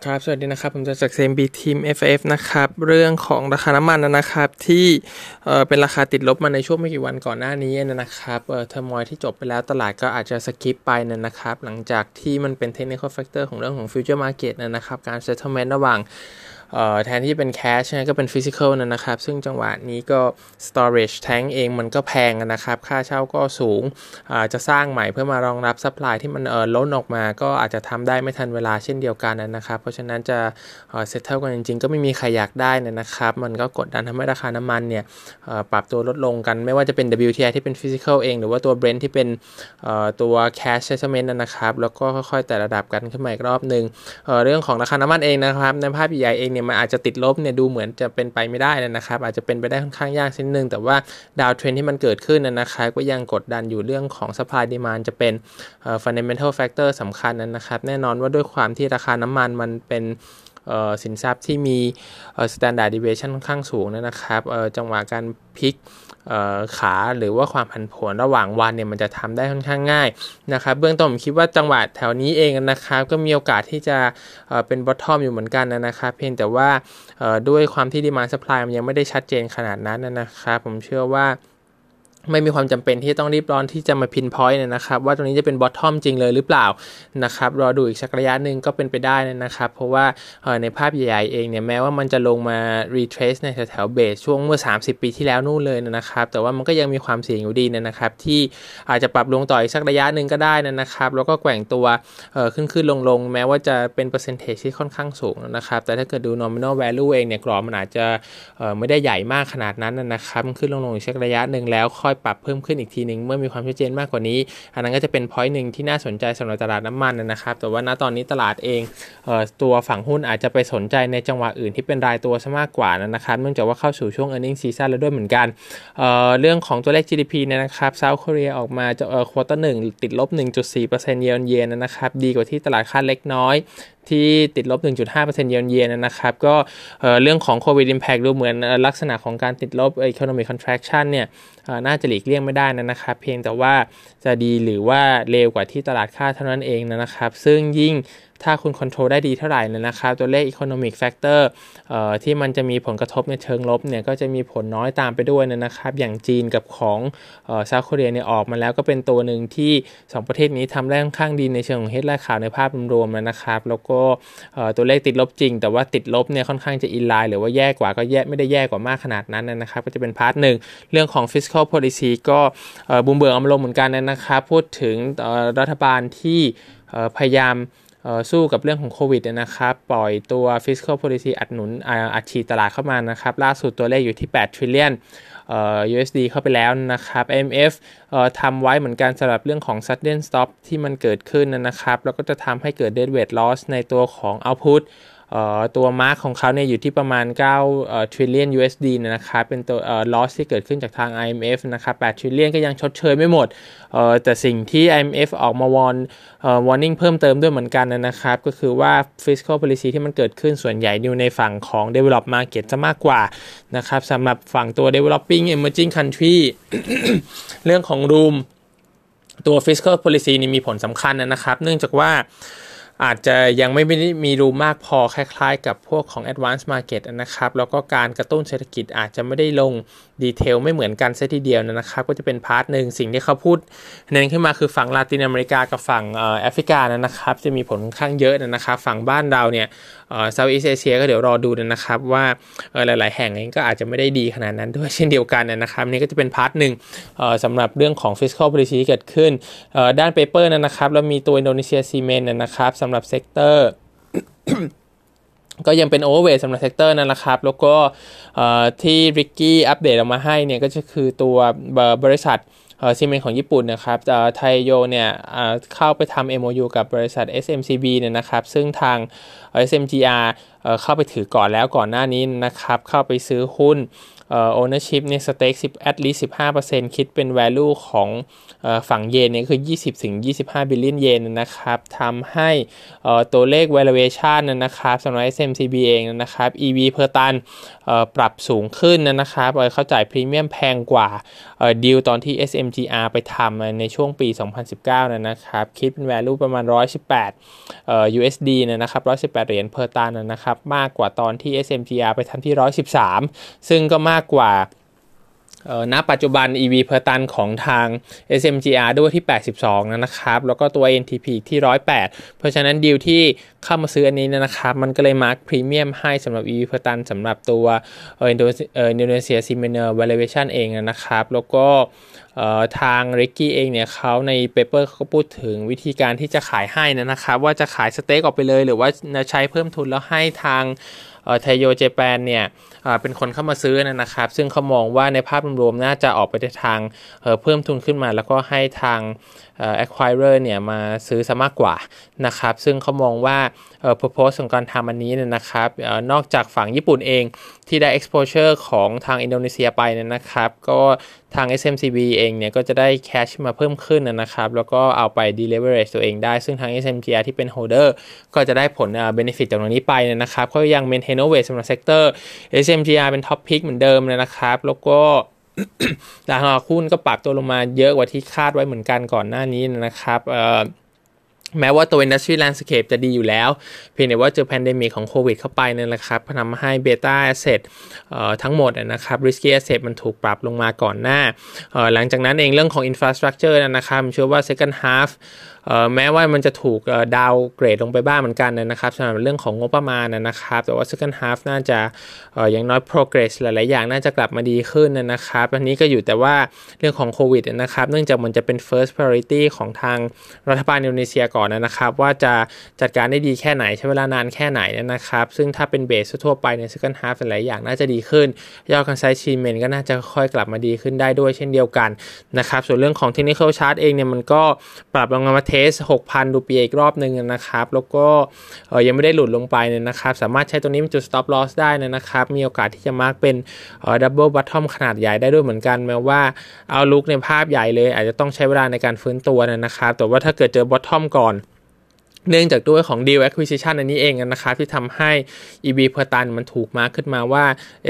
ครับ สวัสดีนะครับ ผมจะจากเซมบีทีม FF นะครับ เรื่องของราคาน้ำมันนะครับ ที่เอ่อเป็นราคาติดลบมาในช่วงไม่กี่วันก่อนหน้านี้นะครับเอ่อ term oil ที่จบไปแล้วตลาดก็อาจจะ skip ไปนะครับ หลังจากที่มันเป็น technical factor ของเรื่องของ future market นะครับ การ settlement ระหว่าง แทนที่เป็น cash ก็เป็น physical นะครับ ซึ่งจังหวะนี้ก็ storage tank เองมันก็แพงนะครับ ค่าเช่าก็สูงจะสร้างใหม่เพื่อมารองรับ supply ที่มันล้นออกมา ก็อาจจะทำได้ไม่ทันเวลาเช่นเดียวกันนะครับ เพราะฉะนั้นจะ settle กันจริงๆ ก็ไม่มีใครอยากได้นะครับ มันก็กดดันทำให้ราคาน้ำมันเนี่ยปรับตัวลดลงกัน ไม่ว่าจะเป็น WTI ที่เป็น physical เอง หรือว่าตัว Brent ที่เป็นตัว cash settlement นะครับ แล้วก็ค่อยๆไต่ระดับกันขึ้นมาอีกรอบหนึ่งเรื่องของราคาน้ำมันเองนะครับในภาพใหญ่เองเนี่ยมันอาจจะติดลบเนี่ยดูเหมือนจะเป็นไปไม่ได้นะครับ อาจจะเป็นไปได้ค่อนข้างยากนิดหนึ่งแต่ว่า downtrend ที่มันเกิดขึ้นนะครับก็ยังกดดันอยู่เรื่องของ supply demand จะเป็น fundamental factor สำคัญนะครับ แน่นอนว่าด้วยความที่ราคาน้ำมันมันเป็นสินทรัพย์ที่มี standard deviation ค่อนข้างสูงนะครับจังหวะการพลิก ขาหรือว่าความผันผวนระหว่างวันเนี่ยมันจะทำได้ค่อนข้างง่ายนะครับเบื้องต้นผมคิดว่าจังหวะแถวนี้เองนะครับก็มีโอกาสที่จะเป็นบอททอมอยู่เหมือนกันนะครับเพียงแต่ว่าด้วยความที่ดีมาสป라이มันยังไม่ได้ชัดเจนขนาดนั้นนะครับผมเชื่อว่า ไม่มีความจำเป็นที่ต้องรีบร้อนที่จะมา pinpoint นะครับ ว่าตรงนี้จะเป็น bottom จริงเลยหรือเปล่านะครับ รอดูอีกสักระยะหนึ่งก็เป็นไปได้นะครับ เพราะว่าในภาพใหญ่ๆเองเนี่ยแม้ว่ามันจะลงมา retrace ในแถวๆ base ช่วงเมื่อ 30 ปีที่แล้วนู่นเลยนะครับ แต่ว่ามันก็ยังมีความเสี่ยงอยู่ดีนะครับ ที่อาจจะปรับลงต่ออีกสักระยะหนึ่งก็ได้นะครับ แล้วก็แกว่งตัวขึ้นขึ้นลงลงแม้ว่าจะเป็นเปอร์เซนต์ที่ค่อนข้างสูงนะครับ แต่ถ้าเกิดดู nominal value เองเนี่ยกรอบมันอาจจะไม่ได้ใหญ่มากขนาดนั้นนะครับขึ้นลงลงอีกสักระยะหนึ่งแล้วค่อยอยปรับเพิ่มขึ้นอีกทีหนึ่งเมื่อมีความชัดเจนมากกว่านี้ อันนั้นก็จะเป็น point หนึ่งที่น่าสนใจสำหรับตลาดน้ำมันนะครับ แต่ว่าณตอนนี้ตลาดเองเออตัวฝั่งหุ้นอาจจะไปสนใจในจังหวะอื่นที่เป็นรายตัวซะมากกว่านะครับ เนื่องจากว่าเข้าสู่ช่วง earning season แล้วด้วยเหมือนกันเเรื่องของตัวเลข GDP เนี่ยนะครับ South เกาหลีออกมาจะเออ quarter หนึ่งติดลบ 1.4%เยนเยนนะครับ ดีกว่าที่ตลาดคาดเล็กน้อยที่ติดลบ 1.5%เยนเยนนะครับก็เรื่องของโควิดอิมแพกดูเหมือนลักษณะของการติดลบ economic contraction เนี่ยน่าจะหลีกเลี่ยงไม่ได้นะครับ เพียงแต่ว่าจะดีหรือว่าเร็วกว่าที่ตลาดคาดเท่านั้นเองนะครับ ซึ่งยิ่ง ถ้าคุณคอนโทรลได้ดีเท่าไหร่นะครับตัวเลข economic factor ที่มันจะมีผลกระทบในเชิงลบเนี่ยก็จะมีผลน้อยตามไปด้วยนะครับอย่างจีนกับของเซาท์เกาหลีเนี่ยออกมาแล้วก็เป็นตัวหนึ่งที่ 2 ประเทศนี้ทำได้ค่อนข้างดีในเชิงของ headline ข่าวในภาพรวมๆนะครับ แล้วก็ตัวเลขติดลบจริง แต่ว่าติดลบเนี่ยค่อนข้างจะ in line หรือว่าแย่กว่าก็แย่ไม่ได้แย่กว่ามากขนาดนั้นนะครับ ก็จะเป็น part หนึ่งเรื่องของ fiscal policy ก็บูม เอามาลงเหมือนกันนะครับ พูดถึงรัฐบาลที่พยายาม สู้กับเรื่องของโควิดนะครับ ปล่อยตัว fiscal policy อัดหนุนอัดฉีดตลาดเข้ามานะครับ ล่าสุดตัวเลขอยู่ที่ 8 trillion USD เข้าไปแล้วนะครับ IMF ทำไว้เหมือนกันสำหรับเรื่องของ sudden stop ที่มันเกิดขึ้นนะครับ แล้วก็จะทำให้เกิด dead weight loss ในตัวของ output ตัวมาร์กของเขาเนี่ยอยู่ที่ประมาณ9 trillion USD นะครับ เป็นตัว loss ที่เกิดขึ้นจากทาง IMF นะครับ8 trillion ก็ยังชดเชยไม่หมดแต่สิ่งที่ IMF ออกมาวอน warning เพิ่มเติมด้วยเหมือนกันนะครับ ก็คือว่า fiscal policy ที่มันเกิดขึ้นส่วนใหญ่อยู่ในฝั่งของ develop market จะมากกว่านะครับสำหรับฝั่งตัว developing emerging country เรื่องของ room ตัว fiscal policy นี่มีผลสำคัญนะครับ เนื่องจากว่า อาจจะยังไม่ได้มี room ากพอคล้ายๆ กับพวกของ advanced market นะครับ แล้วก็การกระตุ้นเศรษฐกิจอาจจะไม่ได้ลง detail ไม่เหมือนกันซะทีเดียวนะครับก็จะเป็น part หนึ่งสิ่งที่เขาพูดเน้นขึ้นมาคือฝั่งลาตินอเมริกากับฝั่งแอฟริกานะครับจะมีผลค่อนข้างเยอะนะครับฝั่งบ้านเราเนี่ยSoutheast Asia ก็เดี๋ยวรอดูนะครับว่าหลาย ๆ แห่งเองก็อาจจะไม่ได้ดีขนาดนั้นด้วยเช่นเดียวกันนะครับนี่ก็จะเป็น part หนึ่งสำหรับเรื่องของ fiscal policy ที่เกิดขึ้นด้าน paper นะครับแล้วมีตัวอินโดนีเซียซีเมนต์นะครับสำหรับ sector ก็ยังเป็น overweight สำหรับ sector นั่นแหละครับ แล้วก็ที่ริกกี้อัปเดตออกมาให้เนี่ยก็จะคือตัวบริษัทซีเมนต์ของญี่ปุ่นนะครับไทโยเนี่ยเข้าไปทำ MOU กับบริษัท SMCB เนี่ยนะครับ ซึ่งทาง SMGR เข้าไปถือก่อนแล้วก่อนหน้านี้นะครับ เข้าไปซื้อหุ้น เอ่อ ownership เนี่ย stake 10 at least 15%คิดเป็น value ของฝั่งเยนเนี่ยคือ 20 ถึง 25 billion เยนนะครับทำให้ตัวเลข valuation นะครับสำหรับ SMCB เองนะครับ EV per ตันปรับสูงขึ้นนะครับเขาจ่ายพรีเมียมแพงกว่าดีลตอนที่ SMGR ไปทำในช่วงปี 2019 นะครับ คิดเป็น value ประมาณ 118 USD นะครับ 118 เหรียญ per ตันนะครับ มากกว่าตอนที่ SMGR ไปทำที่ 113 ซึ่งก็มากกว่าณปัจจุบัน EV per ตันของทาง SMGR ด้วยที่ 82 นะครับ แล้วก็ตัว NTP ที่ 108 เพราะฉะนั้นดีลที่เข้ามาซื้ออันนี้นะครับ มันก็เลยมาร์คพรีเมียมให้สำหรับ EV per ตันสำหรับตัวอินโดนีเซียซีเมเนอร์ valuation เองนะครับ แล้วก็ทางริกกี้เองเนี่ยเขาใน paper เขาพูดถึงวิธีการที่จะขายให้นะครับ ว่าจะขาย stake ออกไปเลย หรือว่าใช้เพิ่มทุนแล้วให้ทาง ไทโย Japan เนี่ยเป็นคนเข้ามาซื้อนะครับ ซึ่งเขามองว่าในภาพรวมน่าจะออกไปในทางเพิ่มทุนขึ้นมา แล้วก็ให้ทาง acquirer เนี่ยมาซื้อซะมากกว่านะครับซึ่งเขามองว่า purpose ของการทำอันนี้เนี่ยนะครับนอกจากฝั่งญี่ปุ่นเองที่ได้ exposure ของทางอินโดนีเซียไปเนี่ยนะครับ ก็ทาง SMCB เองเนี่ยก็จะได้ cash มาเพิ่มขึ้นนะครับ แล้วก็เอาไป deleverage ตัวเองได้ ซึ่งทาง SMGR ที่เป็น holder ก็จะได้ผล benefit จากตรงนี้ไปนะครับเขายัง maintain weight สำหรับ sector SMGR เป็น top pick เหมือนเดิมนะครับ แล้วก็ ราคาหุ้นก็ปรับตัวลงมาเยอะกว่าที่คาดไว้เหมือนกันก่อนหน้านี้นะครับแม้ว่าตัว industry landscape จะดีอยู่แล้ว เพียงแต่ว่าเจอ pandemic ของโควิดเข้าไปนั่นแหละครับทำให้ beta asset ทั้งหมดนะครับ risky asset มันถูกปรับลงมาก่อนหน้า หลังจากนั้นเองเรื่องของ infrastructure นะครับเชื่อว่า second half แม้ว่ามันจะถูก downgrade ลงไปบ้างเหมือนกันนะครับสำหรับเรื่องของงบประมาณนะครับ แต่ว่า second half น่าจะอย่างน้อย progress หลาย ๆ อย่างน่าจะกลับมาดีขึ้นนะครับ อันนี้ก็อยู่แต่ว่าเรื่องของโควิดนะครับ เนื่องจากมันจะเป็น first priority ของทางรัฐบาลอินโดนีเซียก่อนนะครับ ว่าจะจัดการได้ดีแค่ไหนใช้เวลานานแค่ไหนนะครับ ซึ่งถ้าเป็นเบสทั่วไปใน second half หลายอย่างน่าจะดีขึ้น ยอดการใช้ชีเมนก็น่าจะค่อยกลับมาดีขึ้นได้ด้วยเช่นเดียวกันนะครับ ส่วนเรื่องของ technical chart เองเนี่ยมันก็ปรับลงมาเทส 6,000 รูปีอีกรอบหนึ่งนะครับ แล้วก็ยังไม่ได้หลุดลงไปเนี่ยนะครับ สามารถใช้ตัวนี้เป็นจุด stop loss ได้นะครับ มีโอกาสที่จะ mark เป็น double bottom ขนาดใหญ่ได้ด้วยเหมือนกัน แม้ว่า outlook ในภาพใหญ่เลย อาจจะต้องใช้เวลาในการฟื้นตัวนะครับ แต่ว่าถ้าเกิดเจอ bottom ก่อน เนื่องจากด้วยของ deal acquisition อันนี้เองนะครับที่ทำให้ EV per ตันมันถูกมาขึ้นมาว่า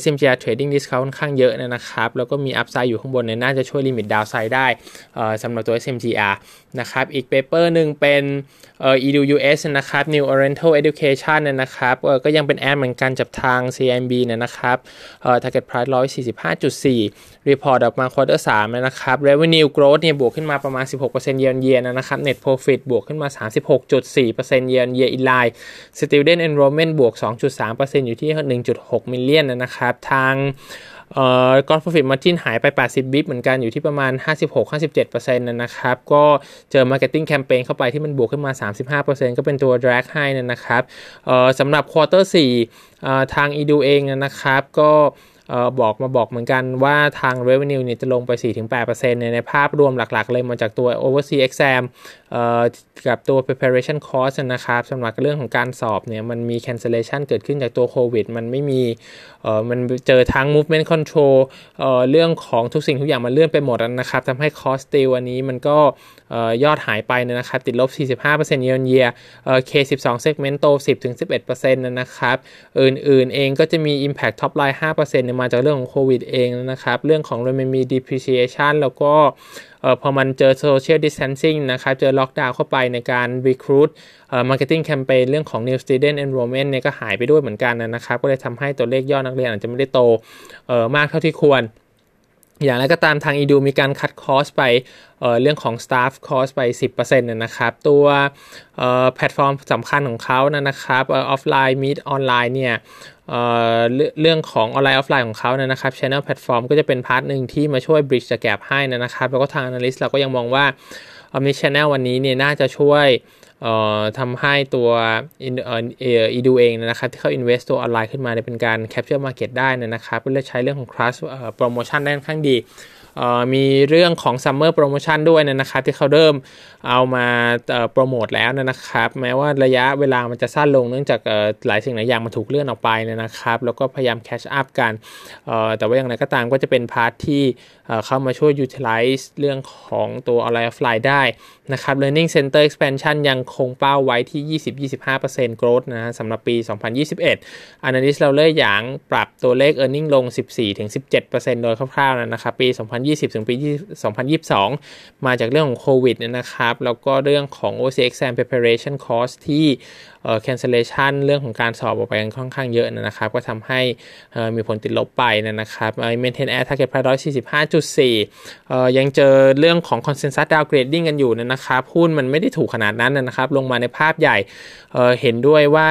SMGR trading discount ค่อนข้างเยอะนะครับ แล้วก็มี upside อยู่ข้างบนเนี่ยน่าจะช่วย limit downside ได้สำหรับตัว SMGR นะครับ อีก paper หนึ่งเป็น EDUS นะครับ New Oriental Education นะครับก็ยังเป็นแอดเหมือนกันจับทาง CMB นะครับ target price 145.4 report ออกมา quarter 3นะครับ revenue growth เนี่ยบวกขึ้นมาประมาณ 16% year on year นะครับ net profit บวกขึ้นมา 36.4 2.4% year on year in line student enrollment บวก 2.3%อยู่ที่ 1.6 million นนะครับ ทางเอ่อกอนฟฟิตมาจินหายไป 80 บิปเหมือนกันอยู่ที่ประมาณ 56-57%นะครับ ก็เจอ marketing campaign เข้าไปที่มันบวกขึ้นมา 35%ก็เป็นตัว drag ให้นะครับ เอ่อสำหรับ quarter 4เอ่อทาง EDU เองนะครับ ก็ บอกมาบอกเหมือนกันว่าทาง revenue เนี่ยจะลงไป 4-8%เนี่ยในภาพรวมหลักๆ เลยมาจากตัว overseas exam กับตัว preparation cost นะครับสำหรับเรื่องของการสอบเนี่ยมันมี cancellation เกิดขึ้นจากตัวโควิดมันไม่มีมันเจอทั้ง movement control เรื่องของทุกสิ่งทุกอย่างมันเลื่อนไปหมดนะครับทำให้ cost deal อันนี้มันก็ยอดหายไปนะครับติดลบ 45% year on year K12 segment โต 10-11%นะครับ อื่นๆเองก็จะมี impact top line 5%มาจากเรื่องของโควิดเองนะครับ เรื่องของ renminbi depreciation แล้วก็พอมันเจอ social distancing นะครับ เจอล็อกดาวน์เข้าไปในการ recruit marketing campaign เรื่องของ new student enrollment เนี่ยก็หายไปด้วยเหมือนกันนะครับ ก็เลยทำให้ตัวเลขยอดนักเรียนอาจจะไม่ได้โตมากเท่าที่ควรอย่างไรก็ตามทาง EDU มีการ cut cost ไปเรื่องของ staff cost ไป 10%นะครับ ตัวแพลตฟอร์มสำคัญของเขานะครับ offline meet online เนี่ย เรื่องของออนไลน์ออฟไลน์ของเขาเนี่ยนะครับ Channel Platform ก็จะเป็น part หนึ่งที่มาช่วย bridge the gap ให้นะครับ แล้วก็ทาง Analyst เราก็ยังมองว่า Omni Channel วันนี้เนี่ยน่าจะช่วยทำให้ตัว EDU เองนะครับที่เขา invest ตัวออนไลน์ขึ้นมาเป็นการ capture market ได้นะครับเพื่อใช้เรื่องของ cross promotion ได้ค่อนข้างดี มีเรื่องของ Summer Promotion ด้วยนะครับที่เขาเริ่มเอามาโปรโมทแล้วนะครับแม้ว่าระยะเวลามันจะสั้นลงเนื่องจากหลายสิ่งหลายอย่างมันถูกเลื่อนออกไปนะครับแล้วก็พยายามแคชอัพกันแต่ว่าอย่างไรก็ตามก็จะเป็นพาร์ทที่เข้ามาช่วย utilize เรื่องของตัว online offline ได้นะครับ learning center expansion ยังคงเป้าไว้ที่ 20-25% growth นะสำหรับปี 2021 analyst เราเลยอย่างปรับตัวเลข earning ลง 14-17%โดยคร่าวๆนะครับปี 2 2020 ถึงปี 2022 มาจากเรื่องของโควิดนะครับ แล้วก็เรื่องของ OC exam preparation course ที่ cancellation เรื่องของการสอบออกไปกันค่อนข้างเยอะนะครับ ก็ทำให้มีผลติดลบไปนะครับ maintain air target price 145.4 ยังเจอเรื่องของ consensus downgrading กันอยู่นะครับ หุ้นมันไม่ได้ถูกขนาดนั้นนะครับ ลงมาในภาพใหญ่เห็นด้วยว่า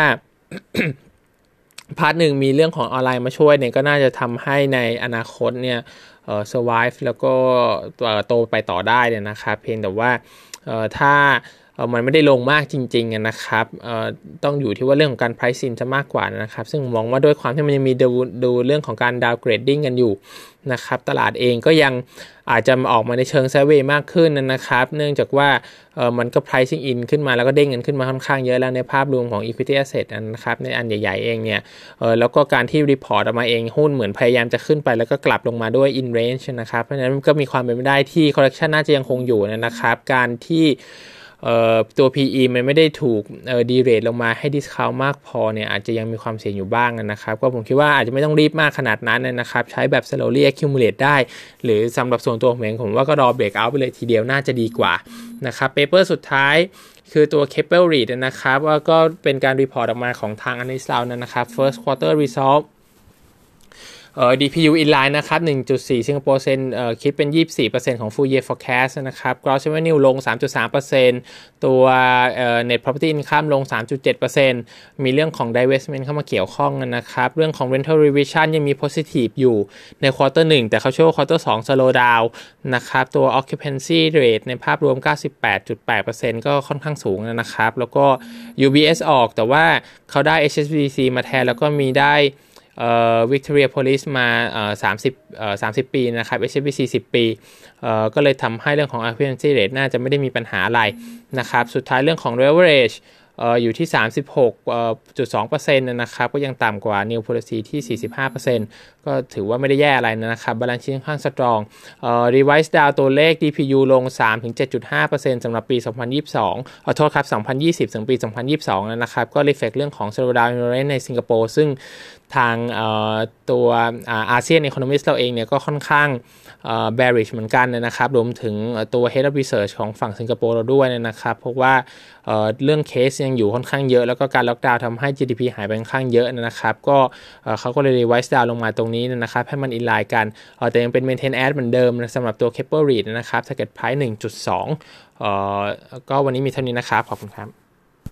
part หนึ่งมีเรื่องของออนไลน์มาช่วยเนี่ยก็น่าจะทำให้ในอนาคตเนี่ยเอ่อ survive แล้วก็โตไปต่อได้เนี่ยนะครับเพียงแต่ว่าเอ่อถ้า มันไม่ได้ลงมากจริงๆนะครับต้องอยู่ที่ว่าเรื่องของการ price in จะมากกว่านะครับ ซึ่งมองว่าด้วยความที่มันยังมีดูดูเรื่องของการ downgrading กันอยู่นะครับตลาดเองก็ยังอาจจะออกมาในเชิง sideway มากขึ้นนะครับ เนื่องจากว่ามันก็ pricing in ขึ้นมาแล้วก็เด้งกันขึ้นมาค่อนข้างเยอะแล้วในภาพรวมของ equity asset นะครับในอันใหญ่ๆเองเนี่ยแล้วก็การที่ report ออกมาเองหุ้นเหมือนพยายามจะขึ้นไปแล้วก็กลับลงมาด้วย in range นะครับ เพราะฉะนั้นก็มีความเป็นไปได้ที่ correction น่าจะยังคงอยู่นะครับ การที่ ตัว PE มันไม่ได้ถูกดีเรทลงมาให้ดิสคาวมากพอเนี่ยอาจจะยังมีความเสี่ยงอยู่บ้างนะครับ ก็ผมคิดว่าอาจจะไม่ต้องรีบมากขนาดนั้นนะครับ ใช้แบบ slowly accumulate ได้ หรือสำหรับส่วนตัวผมเองผมว่าก็รอเบรกเอาไปเลยทีเดียวน่าจะดีกว่านะครับ paper สุดท้ายคือตัว c a p e l Read นะครับว่าก็เป็นการ report ออกมาของทางอันนี้เรานะครับ first quarter result เอ่อ DPU inline นะครับ 1.4 สิงคโปร์เซนเอ่อคิดเป็น 24%ของ full year forecast นะครับ gross revenue ลง 3.3%ตัวเอ่อ net property income ลง 3.7%มีเรื่องของ divestment เข้ามาเกี่ยวข้องนะครับ เรื่องของ rental revision ยังมี positive อยู่ใน quarter 1 แต่เขาเชื่อว่า quarter 2 slow down นะครับ ตัว occupancy rate ในภาพรวม 98.8%ก็ค่อนข้างสูงนะครับ แล้วก็ UBS ออกแต่ว่าเขาได้ HSBC มาแทนแล้วก็มีได้ วิกตอเรียโพลิสมาสามสิบสามสิบปีนะครับ HSBC 10 ปี ก็เลยทำให้เรื่องของ occupancy rate น่าจะไม่ได้มีปัญหาอะไรนะครับ สุดท้ายเรื่องของ leverage อยู่ที่ 36.2%นะครับ ก็ยังต่ำกว่า New Policy ที่ 45%ก็ถือว่าไม่ได้แย่อะไรนะครับ balance ค่อนข้าง strong เอ่อ Revise down ตัวเลข DPU ลง 3-7.5%สำหรับปี 2022ขอโทษครับ 2020 ถึงปี 2022 นะครับ ก็ reflect เรื่องของ slowdown ในสิงคโปร์ซึ่ง ทางตัวอาเซียน economist เราเองเนี่ยก็ค่อนข้าง bearish เหมือนกันนะครับรวมถึงตัว head of research ของฝั่งสิงคโปร์เราด้วยนะครับ เพราะว่าเรื่องเคสยังอยู่ค่อนข้างเยอะ แล้วก็การล็อกดาวน์ทำให้ GDP หายไปค่อนข้างเยอะนะครับ ก็เขาก็เลย revise down ลงมาตรงนี้นะครับ ให้มันอินไลน์กัน แต่ยังเป็น maintain ad เหมือนเดิมสำหรับตัว Keppel Read นะครับ target price 1.2ก็วันนี้มีเท่านี้นะครับ ขอบคุณครับ